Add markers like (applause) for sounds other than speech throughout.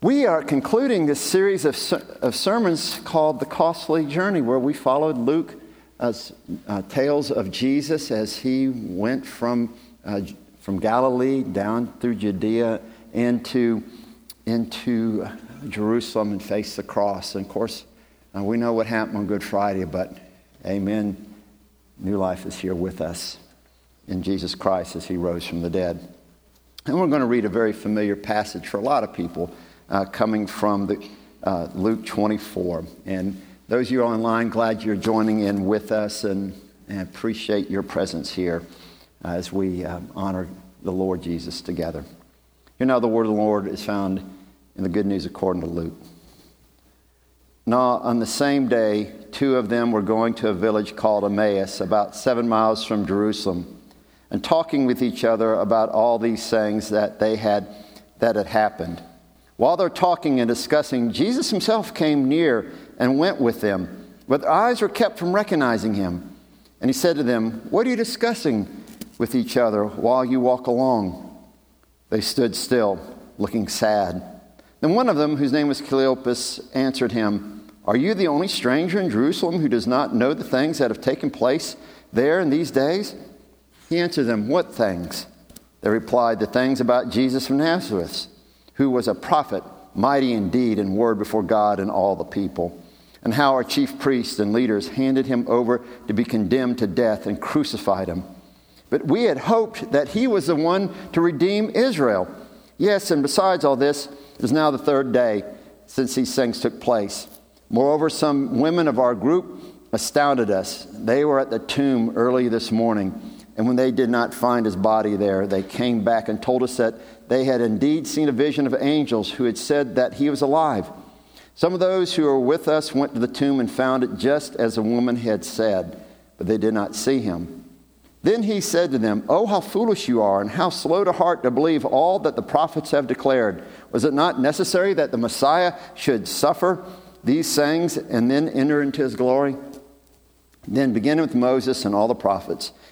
We are concluding this series of, of sermons called The Costly Journey, where we followed Luke as uh, tales of Jesus as he went from, uh, from Galilee down through Judea into, into Jerusalem and faced the cross. And of course, uh, we know what happened on Good Friday, but amen. New life is here with us in Jesus Christ as he rose from the dead. And we're going to read a very familiar passage for a lot of people uh, coming from the, uh, Luke 24. And those of you online, glad you're joining in with us and, and appreciate your presence here as we uh, honor the Lord Jesus together. You know, the word of the Lord is found in the good news according to Luke. Now, on the same day, two of them were going to a village called Emmaus, about seven miles from Jerusalem, and talking with each other about all these things that they had that had happened. While they're talking and discussing, Jesus himself came near and went with them, but their eyes were kept from recognizing him. And he said to them, What are you discussing with each other while you walk along? They stood still, looking sad. Then one of them, whose name was Cleopas, answered him, Are you the only stranger in Jerusalem who does not know the things that have taken place there in these days? He answered them, What things? They replied, The things about Jesus from Nazareth who was a prophet, mighty indeed in deed and word before God and all the people, and how our chief priests and leaders handed him over to be condemned to death and crucified him. But we had hoped that he was the one to redeem Israel. Yes, and besides all this, it is now the third day since these things took place. Moreover, some women of our group astounded us. They were at the tomb early this morning, and when they did not find his body there, they came back and told us that they had indeed seen a vision of angels who had said that he was alive. Some of those who were with us went to the tomb and found it just as the woman had said, but they did not see him. Then he said to them, Oh, how foolish you are, and how slow to heart to believe all that the prophets have declared. Was it not necessary that the Messiah should suffer these things and then enter into his glory? Then, beginning with Moses and all the prophets,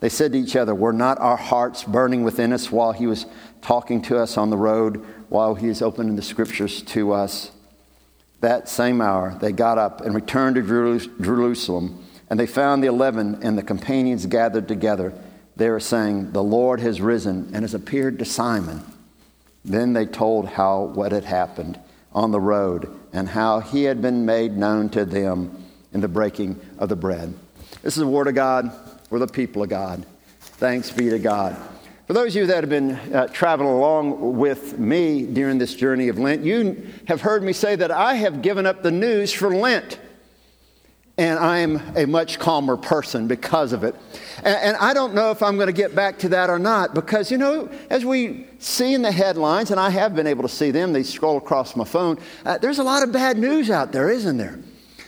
They said to each other, Were not our hearts burning within us while he was talking to us on the road? while he is opening the scriptures to us. That same hour, they got up and returned to Jerusalem, and they found the eleven and the companions gathered together. They were saying, The Lord has risen and has appeared to Simon. Then they told how what had happened on the road and how he had been made known to them in the breaking of the bread. This is the word of God. We're the people of God. Thanks be to God. For those of you that have been uh, traveling along with me during this journey of Lent, you have heard me say that I have given up the news for Lent. And I am a much calmer person because of it. And, and I don't know if I'm going to get back to that or not because, you know, as we see in the headlines, and I have been able to see them, they scroll across my phone, uh, there's a lot of bad news out there, isn't there?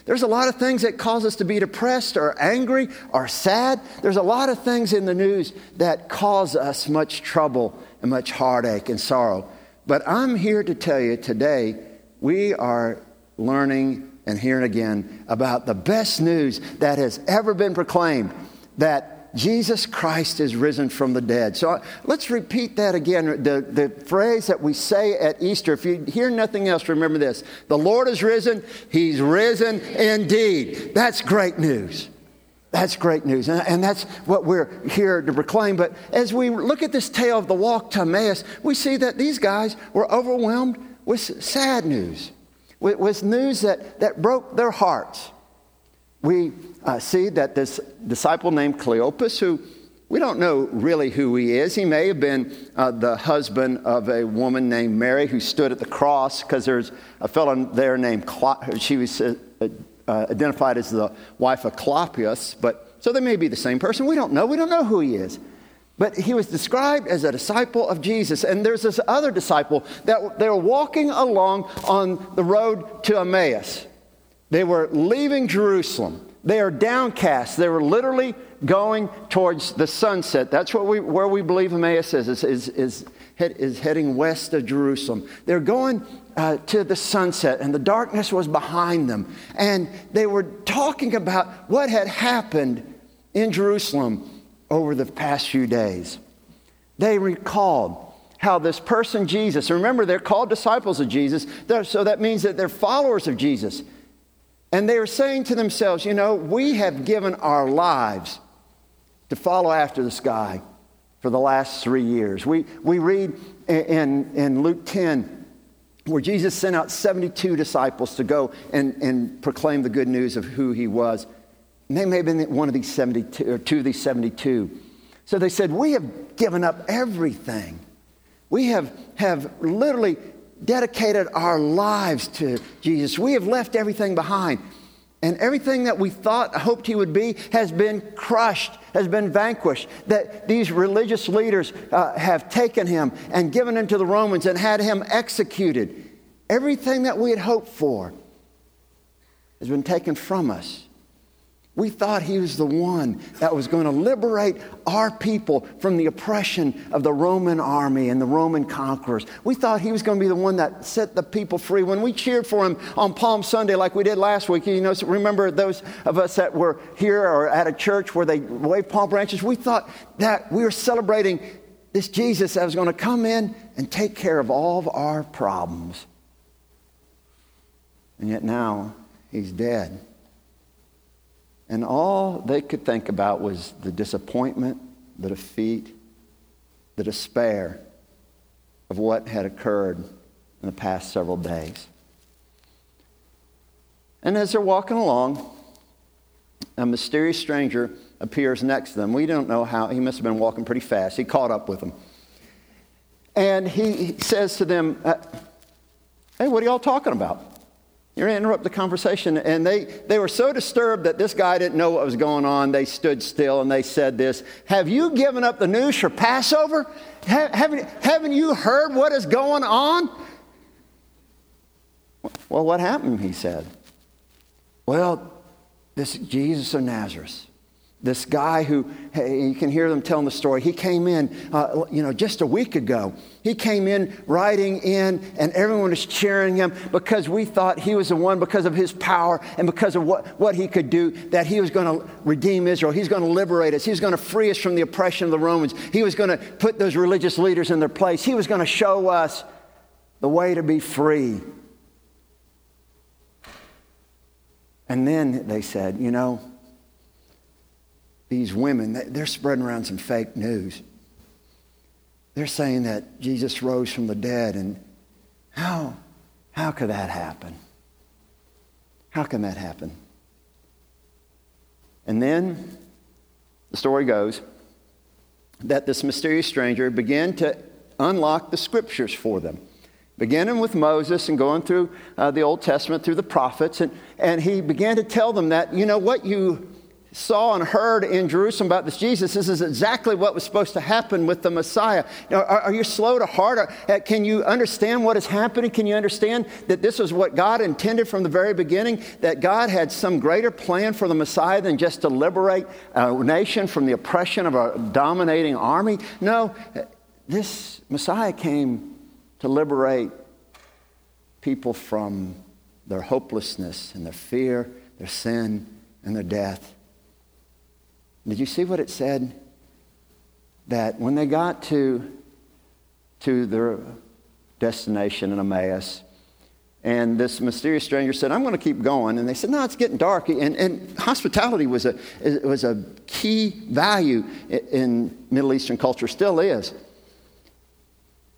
There's a lot of things that cause us to be depressed or angry or sad. There's a lot of things in the news that cause us much trouble and much heartache and sorrow. But I'm here to tell you today, we are learning and hearing again about the best news that has ever been proclaimed that Jesus Christ is risen from the dead. So let's repeat that again. The, the phrase that we say at Easter, if you hear nothing else, remember this The Lord is risen, He's risen indeed. That's great news. That's great news. And, and that's what we're here to proclaim. But as we look at this tale of the walk to Emmaus, we see that these guys were overwhelmed with sad news, with, with news that, that broke their hearts. We uh, see that this disciple named Cleopas, who we don't know really who he is. He may have been uh, the husband of a woman named Mary who stood at the cross because there's a fellow there named she was uh, uh, identified as the wife of Clopas, but so they may be the same person. We don't know. We don't know who he is. But he was described as a disciple of Jesus. And there's this other disciple that they were walking along on the road to Emmaus. They were leaving Jerusalem. They are downcast. They were literally going towards the sunset. That's what we, where we believe Emmaus is, is, is, is, is heading west of Jerusalem. They're going uh, to the sunset, and the darkness was behind them. And they were talking about what had happened in Jerusalem over the past few days. They recalled how this person, Jesus, remember they're called disciples of Jesus, so that means that they're followers of Jesus. And they are saying to themselves, you know, we have given our lives to follow after this guy for the last three years. We, we read in, in Luke 10 where Jesus sent out 72 disciples to go and, and proclaim the good news of who he was. And they may have been one of these 72, or two of these 72. So they said, We have given up everything. We have, have literally dedicated our lives to Jesus. We have left everything behind. And everything that we thought, hoped he would be, has been crushed, has been vanquished. That these religious leaders uh, have taken him and given him to the Romans and had him executed. Everything that we had hoped for has been taken from us. We thought he was the one that was going to liberate our people from the oppression of the Roman army and the Roman conquerors. We thought he was going to be the one that set the people free. When we cheered for him on Palm Sunday, like we did last week, you know, remember those of us that were here or at a church where they waved palm branches? We thought that we were celebrating this Jesus that was going to come in and take care of all of our problems. And yet now he's dead. And all they could think about was the disappointment, the defeat, the despair of what had occurred in the past several days. And as they're walking along, a mysterious stranger appears next to them. We don't know how, he must have been walking pretty fast. He caught up with them. And he says to them, uh, Hey, what are y'all talking about? You're going to interrupt the conversation. And they, they were so disturbed that this guy didn't know what was going on. They stood still and they said this Have you given up the news for Passover? haven't, haven't you heard what is going on? Well, what happened? He said. Well, this Jesus of Nazareth this guy who, hey, you can hear them telling the story, he came in, uh, you know, just a week ago. He came in riding in, and everyone was cheering him because we thought he was the one, because of his power and because of what, what he could do, that he was going to redeem Israel. He's going to liberate us. He's going to free us from the oppression of the Romans. He was going to put those religious leaders in their place. He was going to show us the way to be free. And then they said, you know, these women, they're spreading around some fake news. They're saying that Jesus rose from the dead, and how, how could that happen? How can that happen? And then the story goes that this mysterious stranger began to unlock the scriptures for them, beginning with Moses and going through uh, the Old Testament, through the prophets. And, and he began to tell them that, you know, what you saw and heard in Jerusalem about this Jesus, this is exactly what was supposed to happen with the Messiah. are, are, you slow to heart? Uh, can you understand what is happening? Can you understand that this was what God intended from the very beginning? That God had some greater plan for the Messiah than just to liberate a nation from the oppression of a dominating army? No, this Messiah came to liberate people from their hopelessness and their fear, their sin, and their death. Did you see what it said? That when they got to, to their destination in Emmaus, and this mysterious stranger said, I'm going to keep going. And they said, No, it's getting dark. And, and hospitality was a, was a key value in Middle Eastern culture, still is.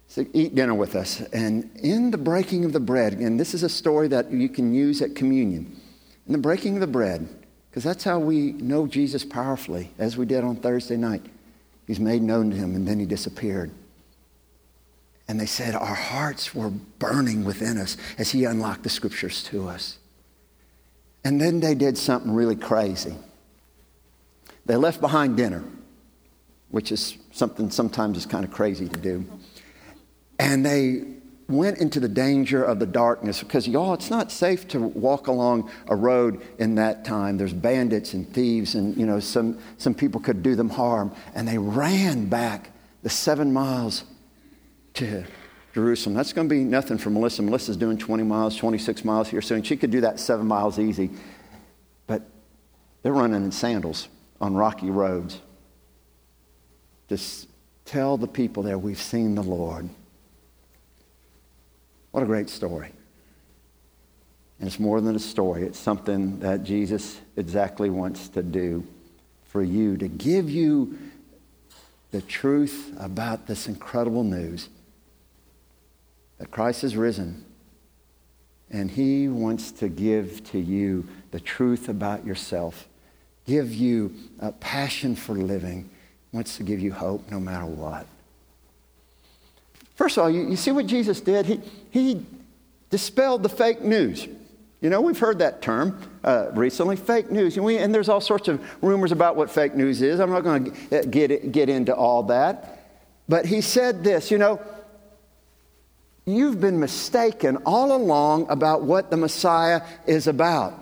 So eat dinner with us. And in the breaking of the bread, and this is a story that you can use at communion. In the breaking of the bread, because that's how we know Jesus powerfully, as we did on Thursday night. He's made known to him, and then he disappeared. And they said, Our hearts were burning within us as he unlocked the scriptures to us. And then they did something really crazy. They left behind dinner. which is something sometimes is kind of crazy to do. And they went into the danger of the darkness because, y'all, it's not safe to walk along a road in that time. There's bandits and thieves, and, you know, some, some people could do them harm. And they ran back the seven miles to Jerusalem. That's going to be nothing for Melissa. Melissa's doing 20 miles, 26 miles here soon. She could do that seven miles easy. But they're running in sandals on rocky roads. Just tell the people there, we've seen the Lord. What a great story. And it's more than a story, it's something that Jesus exactly wants to do for you, to give you the truth about this incredible news that Christ has risen. And he wants to give to you the truth about yourself, give you a passion for living, wants to give you hope no matter what. First of all, you, you see what Jesus did? He, he dispelled the fake news. You know, we've heard that term uh, recently, fake news. And, we, and, there's all sorts of rumors about what fake news is. I'm not going to uh, get, get into all that. But he said this, you know, you've been mistaken all along about what the Messiah is about.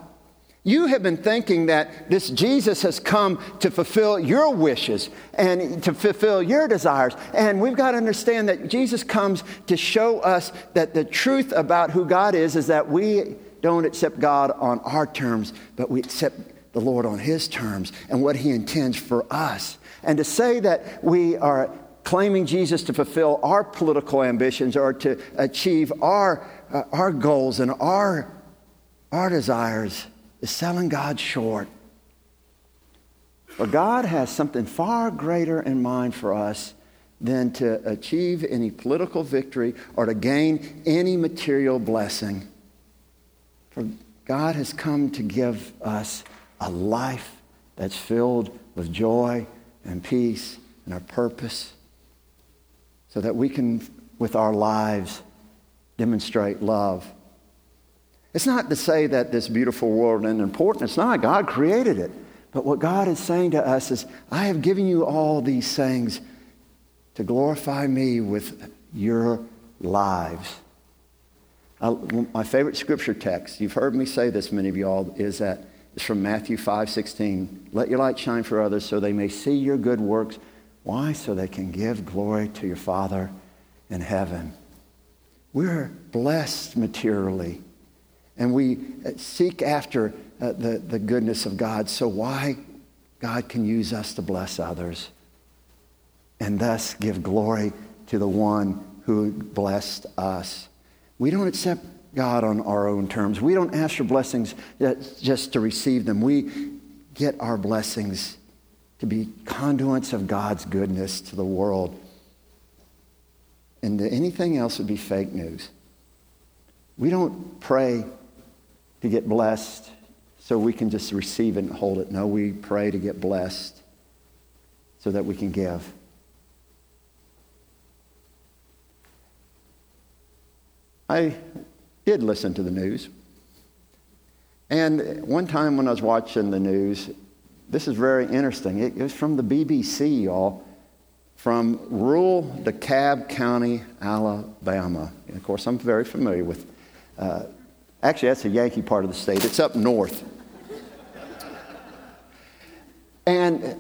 You have been thinking that this Jesus has come to fulfill your wishes and to fulfill your desires. And we've got to understand that Jesus comes to show us that the truth about who God is is that we don't accept God on our terms, but we accept the Lord on His terms and what He intends for us. And to say that we are claiming Jesus to fulfill our political ambitions or to achieve our, uh, our goals and our, our desires is selling God short. But God has something far greater in mind for us than to achieve any political victory or to gain any material blessing. For God has come to give us a life that's filled with joy and peace and our purpose so that we can, with our lives, demonstrate love it's not to say that this beautiful world isn't important. It's not. God created it. But what God is saying to us is, I have given you all these things to glorify me with your lives. I, my favorite scripture text, you've heard me say this, many of y'all, is that it's from Matthew 5 16. Let your light shine for others so they may see your good works. Why? So they can give glory to your Father in heaven. We're blessed materially and we seek after uh, the, the goodness of God. So, why God can use us to bless others and thus give glory to the one who blessed us. We don't accept God on our own terms. We don't ask for blessings just to receive them. We get our blessings to be conduits of God's goodness to the world. And anything else would be fake news. We don't pray to get blessed so we can just receive it and hold it. No, we pray to get blessed so that we can give. I did listen to the news. And one time when I was watching the news, this is very interesting. It, was from the BBC, y'all, from rural DeKalb County, Alabama. And of course, I'm very familiar with uh, Actually, that's the Yankee part of the state. It's up north. and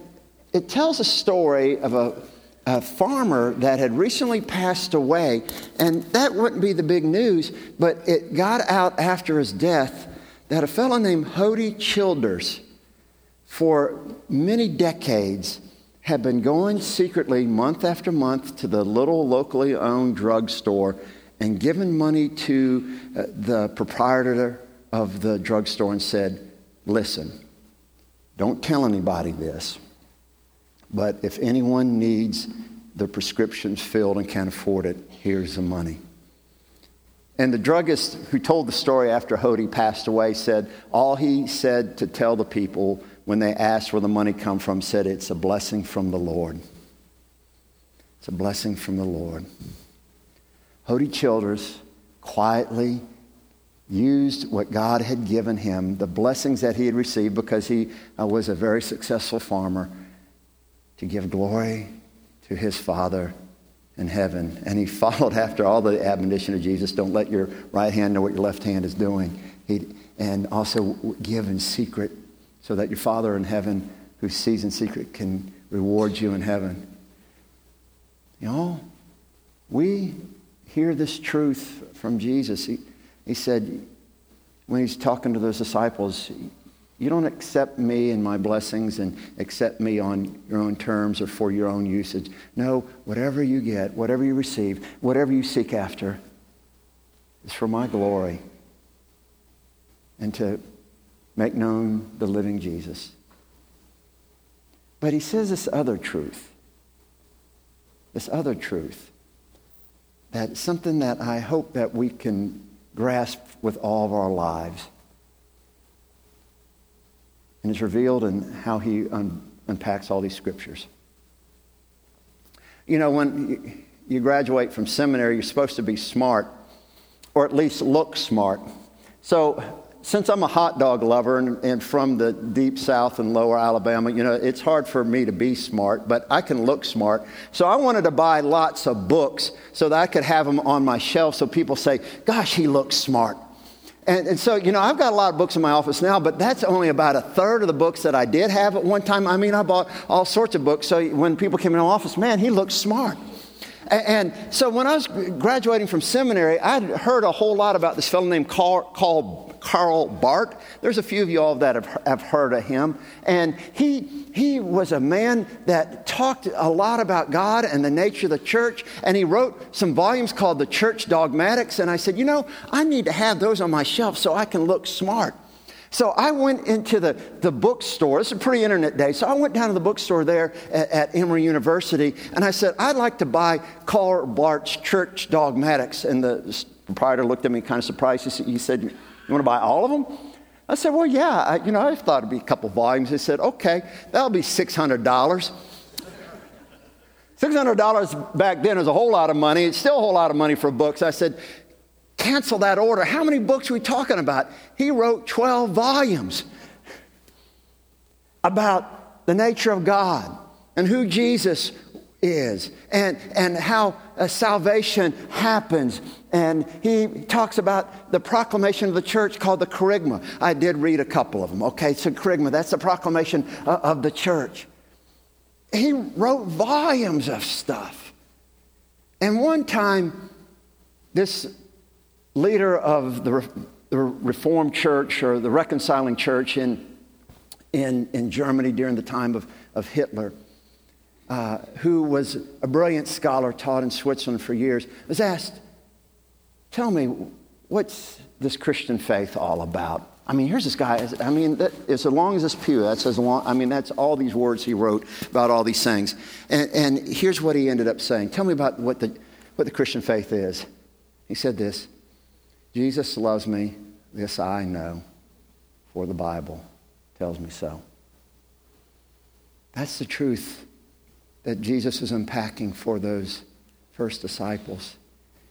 it tells a story of a, a, farmer that had recently passed away. And that wouldn't be the big news, but it got out after his death that a fellow named Hody Childers, for many decades, had been going secretly month after month to the little locally owned drugstore and given money to uh, the proprietor of the drugstore and said, Listen, don't tell anybody this, but if anyone needs the prescriptions filled and can't afford it, here's the money. And the druggist who told the story after Hody passed away said, all he said to tell the people when they asked where the money come from said, it's a blessing from the Lord. It's a blessing from the Lord. Hody Childers quietly used what God had given him, the blessings that he had received because he uh, was a very successful farmer, to give glory to his Father in heaven. And he (laughs) followed after all the admonition of Jesus don't let your right hand know what your left hand is doing. He, and also give in secret so that your Father in heaven, who sees in secret, can reward you in heaven. You know, we hear this truth from Jesus. He, he said, when he's talking to those disciples, you don't accept me and my blessings and accept me on your own terms or for your own usage. No, whatever you get, whatever you receive, whatever you seek after is for my glory and to make known the living Jesus. But he says this other truth, this other truth, that something that I hope that we can grasp with all of our lives. And it's revealed in how he un- unpacks all these scriptures. You know, when you graduate from seminary, you're supposed to be smart, or at least look smart. So since I'm a hot dog lover and, and, from the deep south and lower Alabama, you know, it's hard for me to be smart, but I can look smart. So I wanted to buy lots of books so that I could have them on my shelf so people say, gosh, he looks smart. And, and so, you know, I've got a lot of books in my office now, but that's only about a third of the books that I did have at one time. I mean, I bought all sorts of books. So when people came in my office, man, he looks smart. And so when I was graduating from seminary, I'd heard a whole lot about this fellow named Karl, Karl, Karl Barth. There's a few of you all that have, have heard of him. And he, he was a man that talked a lot about God and the nature of the church. And he wrote some volumes called The Church Dogmatics. And I said, you know, I need to have those on my shelf so I can look smart. So I went into the, the bookstore. It's a pre internet day. So I went down to the bookstore there at, at, Emory University and I said, I'd like to buy Karl Barth's Church Dogmatics. And the proprietor looked at me kind of surprised. He said You want to buy all of them? I said, Well, yeah. I, you know, I thought it'd be a couple volumes. He said, Okay, that'll be $600. $600 back then is a whole lot of money. It's still a whole lot of money for books. I said, cancel that order. How many books are we talking about? He wrote 12 volumes about the nature of God and who Jesus is and, and how uh, salvation happens. And he talks about the proclamation of the church called the Kerygma. I did read a couple of them. Okay, so Kerygma, that's the proclamation uh, of the church. He wrote volumes of stuff. And one time, this leader of the, the Reformed Church or the Reconciling Church in, in, in Germany during the time of, of Hitler, uh, who was a brilliant scholar, taught in Switzerland for years, was asked, Tell me, what's this Christian faith all about? I mean, here's this guy. I mean, that, as long as this pew, that's as long. I mean, that's all these words he wrote about all these things. And, and here's what he ended up saying. Tell me about what the, what the Christian faith is. He said this Jesus loves me, this I know, for the Bible tells me so. That's the truth that Jesus is unpacking for those first disciples.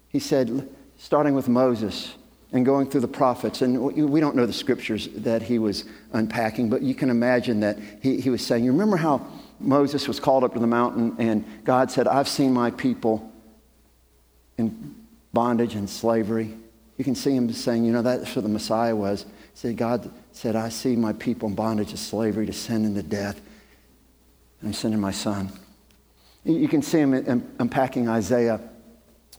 He said, starting with Moses and going through the prophets, and we don't know the scriptures that he was unpacking, but you can imagine that he, he was saying, You remember how Moses was called up to the mountain and God said, I've seen my people in bondage and slavery. You can see him saying, you know, that's what the Messiah was. He said, God said, I see my people in bondage and slavery to sin and to death. And I'm sending my son. You can see him unpacking Isaiah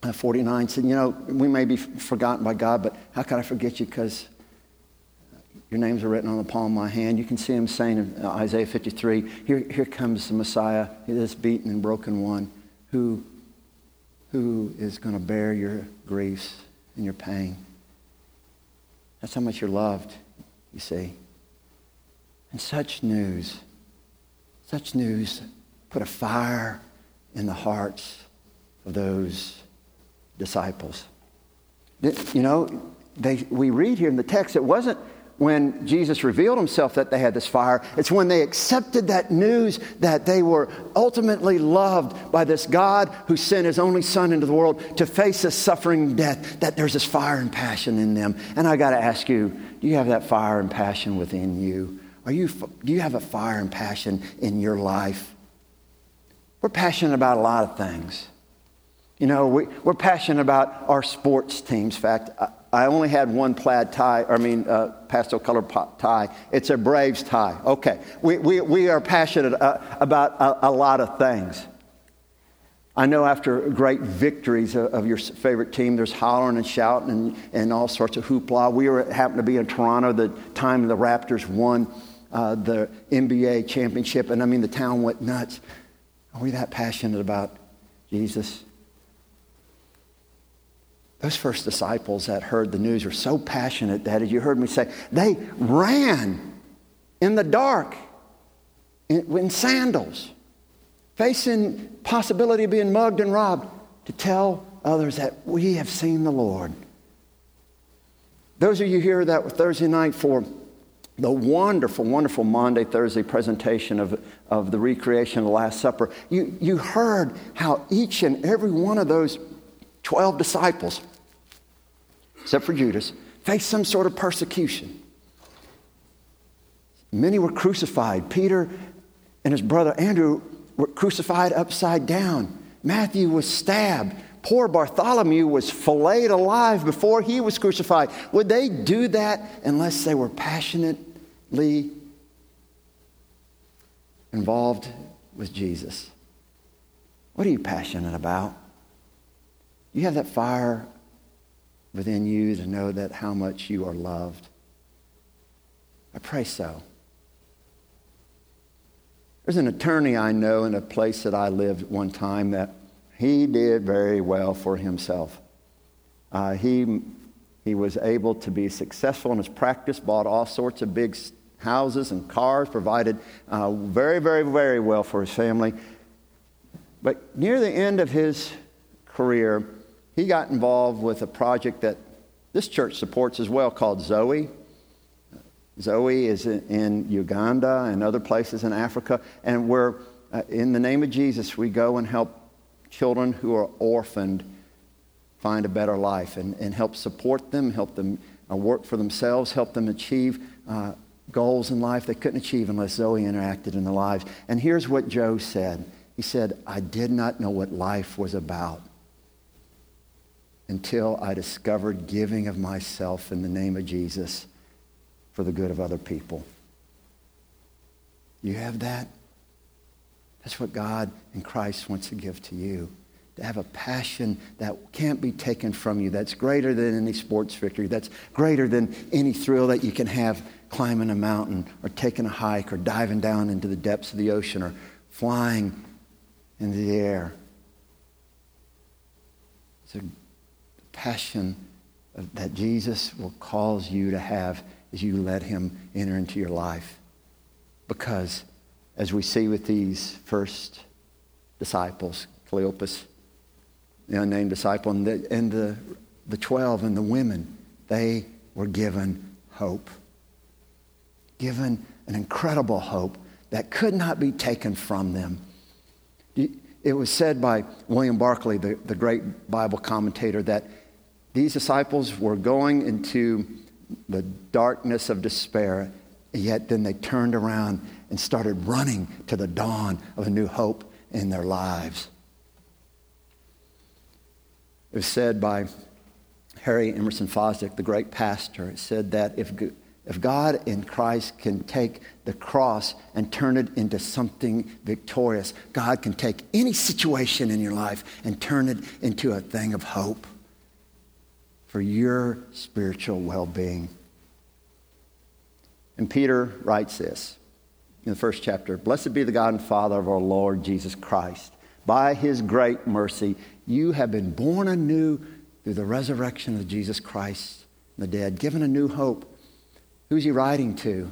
uh, 49, saying, you know, we may be forgotten by God, but how can I forget you? Because your names are written on the palm of my hand. You can see him saying in uh, Isaiah 53, here, here comes the Messiah, this beaten and broken one, who, who is going to bear your griefs and your pain. That's how much you're loved, you see. And such news, such news put a fire in the hearts of those disciples. You know, they, we read here in the text, it wasn't when Jesus revealed himself that they had this fire. It's when they accepted that news that they were ultimately loved by this God who sent his only son into the world to face this suffering death, that there's this fire and passion in them. And I got to ask you, do you have that fire and passion within you? Are you, do you have a fire and passion in your life? We're passionate about a lot of things. You know, we, we're passionate about our sports teams. In fact, I, I only had one plaid tie, I mean, uh, pastel colored tie. It's a Braves tie. Okay. We, we, we are passionate uh, about a, a, lot of things. I know after great victories of, of, your favorite team, there's hollering and shouting and, and all sorts of hoopla. We were, happened to be in Toronto the time the Raptors won uh, the NBA championship, and I mean, the town went nuts. Are we that passionate about Jesus? Those first disciples that heard the news were so passionate that, as you heard me say, they ran in the dark in, in sandals, facing possibility of being mugged and robbed, to tell others that we have seen the Lord. Those of you here that were Thursday night for the wonderful, wonderful Maundy, Thursday presentation of, of the recreation of the Last Supper, you, you heard how each and every one of those 12 disciples except for Judas, faced some sort of persecution. Many were crucified. Peter and his brother Andrew were crucified upside down. Matthew was stabbed. Poor Bartholomew was filleted alive before he was crucified. Would they do that unless they were passionately involved with Jesus? What are you passionate about? You have that fire within you to know that how much you are loved? I pray so. There's an attorney I know in a place that I lived one time that he did very well for himself. Uh, he, he was able to be successful in his practice, bought all sorts of big houses and cars, provided uh, very, very, very well for his family. But near the end of his career, he got involved with a project that this church supports as well called Zoe. Zoe is in Uganda and other places in Africa, and we're, uh, in the name of Jesus, we go and help children who are orphaned find a better life and, and help support them, help them uh, work for themselves, help them achieve uh, goals in life they couldn't achieve unless Zoe interacted in their lives. And here's what Joe said He said, I did not know what life was about until I discovered giving of myself in the name of Jesus for the good of other people. You have that? That's what God and Christ wants to give to you. To have a passion that can't be taken from you, that's greater than any sports victory, that's greater than any thrill that you can have climbing a mountain or taking a hike or diving down into the depths of the ocean or flying in the air. It's a passion that Jesus will cause you to have as you let him enter into your life. Because, as we see with these first disciples, Cleopas, the unnamed disciple, and the, and the, the 12 and the women, they were given hope. Given an incredible hope that could not be taken from them. It was said by William Barclay, the, the great Bible commentator, that these disciples were going into the darkness of despair, yet then they turned around and started running to the dawn of a new hope in their lives. It was said by Harry Emerson Fosdick, the great pastor, it said that if, if God in Christ can take the cross and turn it into something victorious, God can take any situation in your life and turn it into a thing of hope for your spiritual well being. And Peter writes this in the first chapter Blessed be the God and Father of our Lord Jesus Christ. By his great mercy, you have been born anew through the resurrection of Jesus Christ the dead, given a new hope. Who's he writing to?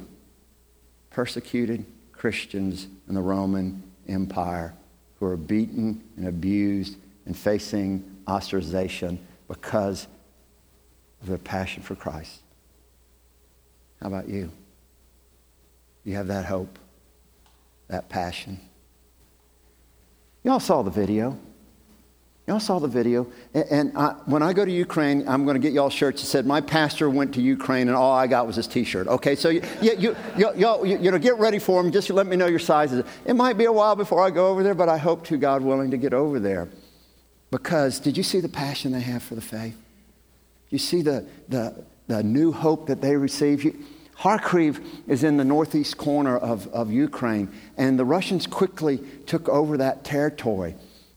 Persecuted Christians in the Roman Empire who are beaten and abused and facing ostracization because of their passion for Christ. How about you? You have that hope, that passion. You all saw the video. Y'all saw the video. And, I, when I go to Ukraine, I'm going to get y'all shirts that said, My pastor went to Ukraine and all I got was his t shirt. Okay, so you, you, you, y'all, you, you know, get ready for them. Just let me know your sizes. It might be a while before I go over there, but I hope to God willing to get over there. Because did you see the passion they have for the faith? You see the, the, the new hope that they receive? You, Kharkiv is in the northeast corner of, of Ukraine, and the Russians quickly took over that territory.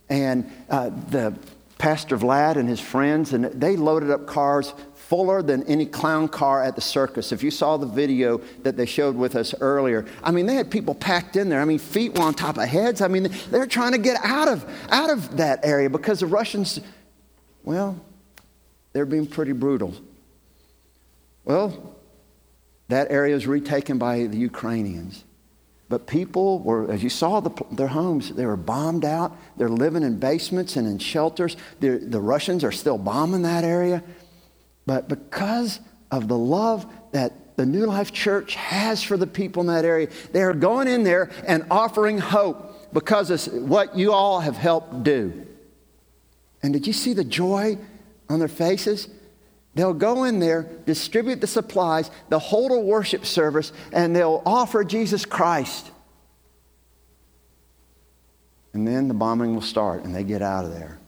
And uh, the Pastor Vlad and his friends, and they loaded up cars fuller than any clown car at the circus. If you saw the video that they showed with us earlier, I mean, they had people packed in there. I mean, feet were on top of heads. I mean, they're trying to get out of, out of that area because the Russians, well, they're being pretty brutal. Well, that area was retaken by the Ukrainians. But people were, as you saw the, their homes, they were bombed out. They're living in basements and in shelters. They're, the Russians are still bombing that area. But because of the love that the New Life Church has for the people in that area, they are going in there and offering hope because of what you all have helped do. And did you see the joy on their faces? They'll go in there, distribute the supplies, they'll hold a worship service, and they'll offer Jesus Christ. And then the bombing will start and they get out of there.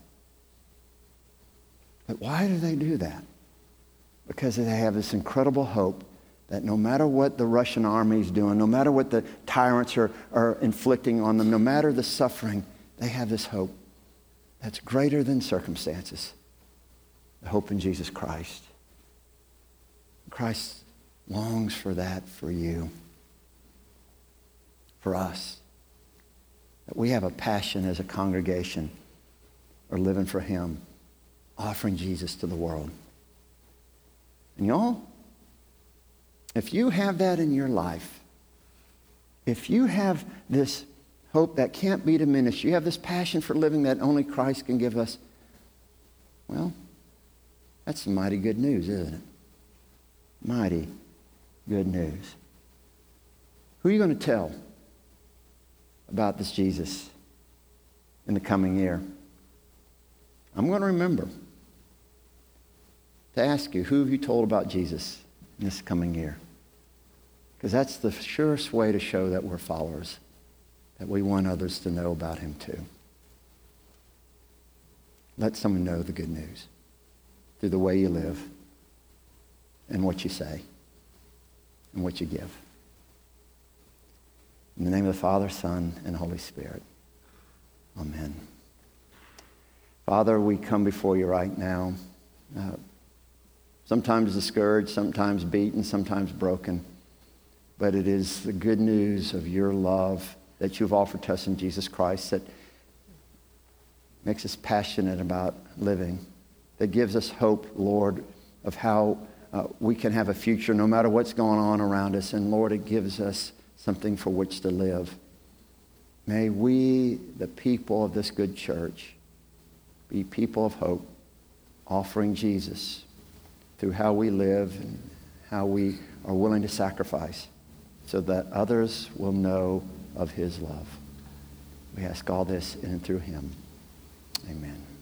But why do they do that? Because they have this incredible hope that no matter what the Russian army is doing, no matter what the tyrants are, are inflicting on them, no matter the suffering, they have this hope that's greater than circumstances the hope in Jesus Christ. Christ longs for that for you, for us. That we have a passion as a congregation or living for Him, offering Jesus to the world. And y'all, if you have that in your life, if you have this hope that can't be diminished, you have this passion for living that only Christ can give us, well, that's mighty good news, isn't it? Mighty good news. Who are you going to tell about this Jesus in the coming year? I'm going to remember to ask you, who have you told about Jesus in this coming year? Because that's the surest way to show that we're followers, that we want others to know about him too. Let someone know the good news through the way you live and what you say and what you give. In the name of the Father, Son, and Holy Spirit. Amen. Father, we come before you right now, uh, sometimes discouraged, sometimes beaten, sometimes broken. But it is the good news of your love that you've offered to us in Jesus Christ that makes us passionate about living that gives us hope, Lord, of how uh, we can have a future no matter what's going on around us. And Lord, it gives us something for which to live. May we, the people of this good church, be people of hope, offering Jesus through how we live and how we are willing to sacrifice so that others will know of his love. We ask all this in and through him. Amen.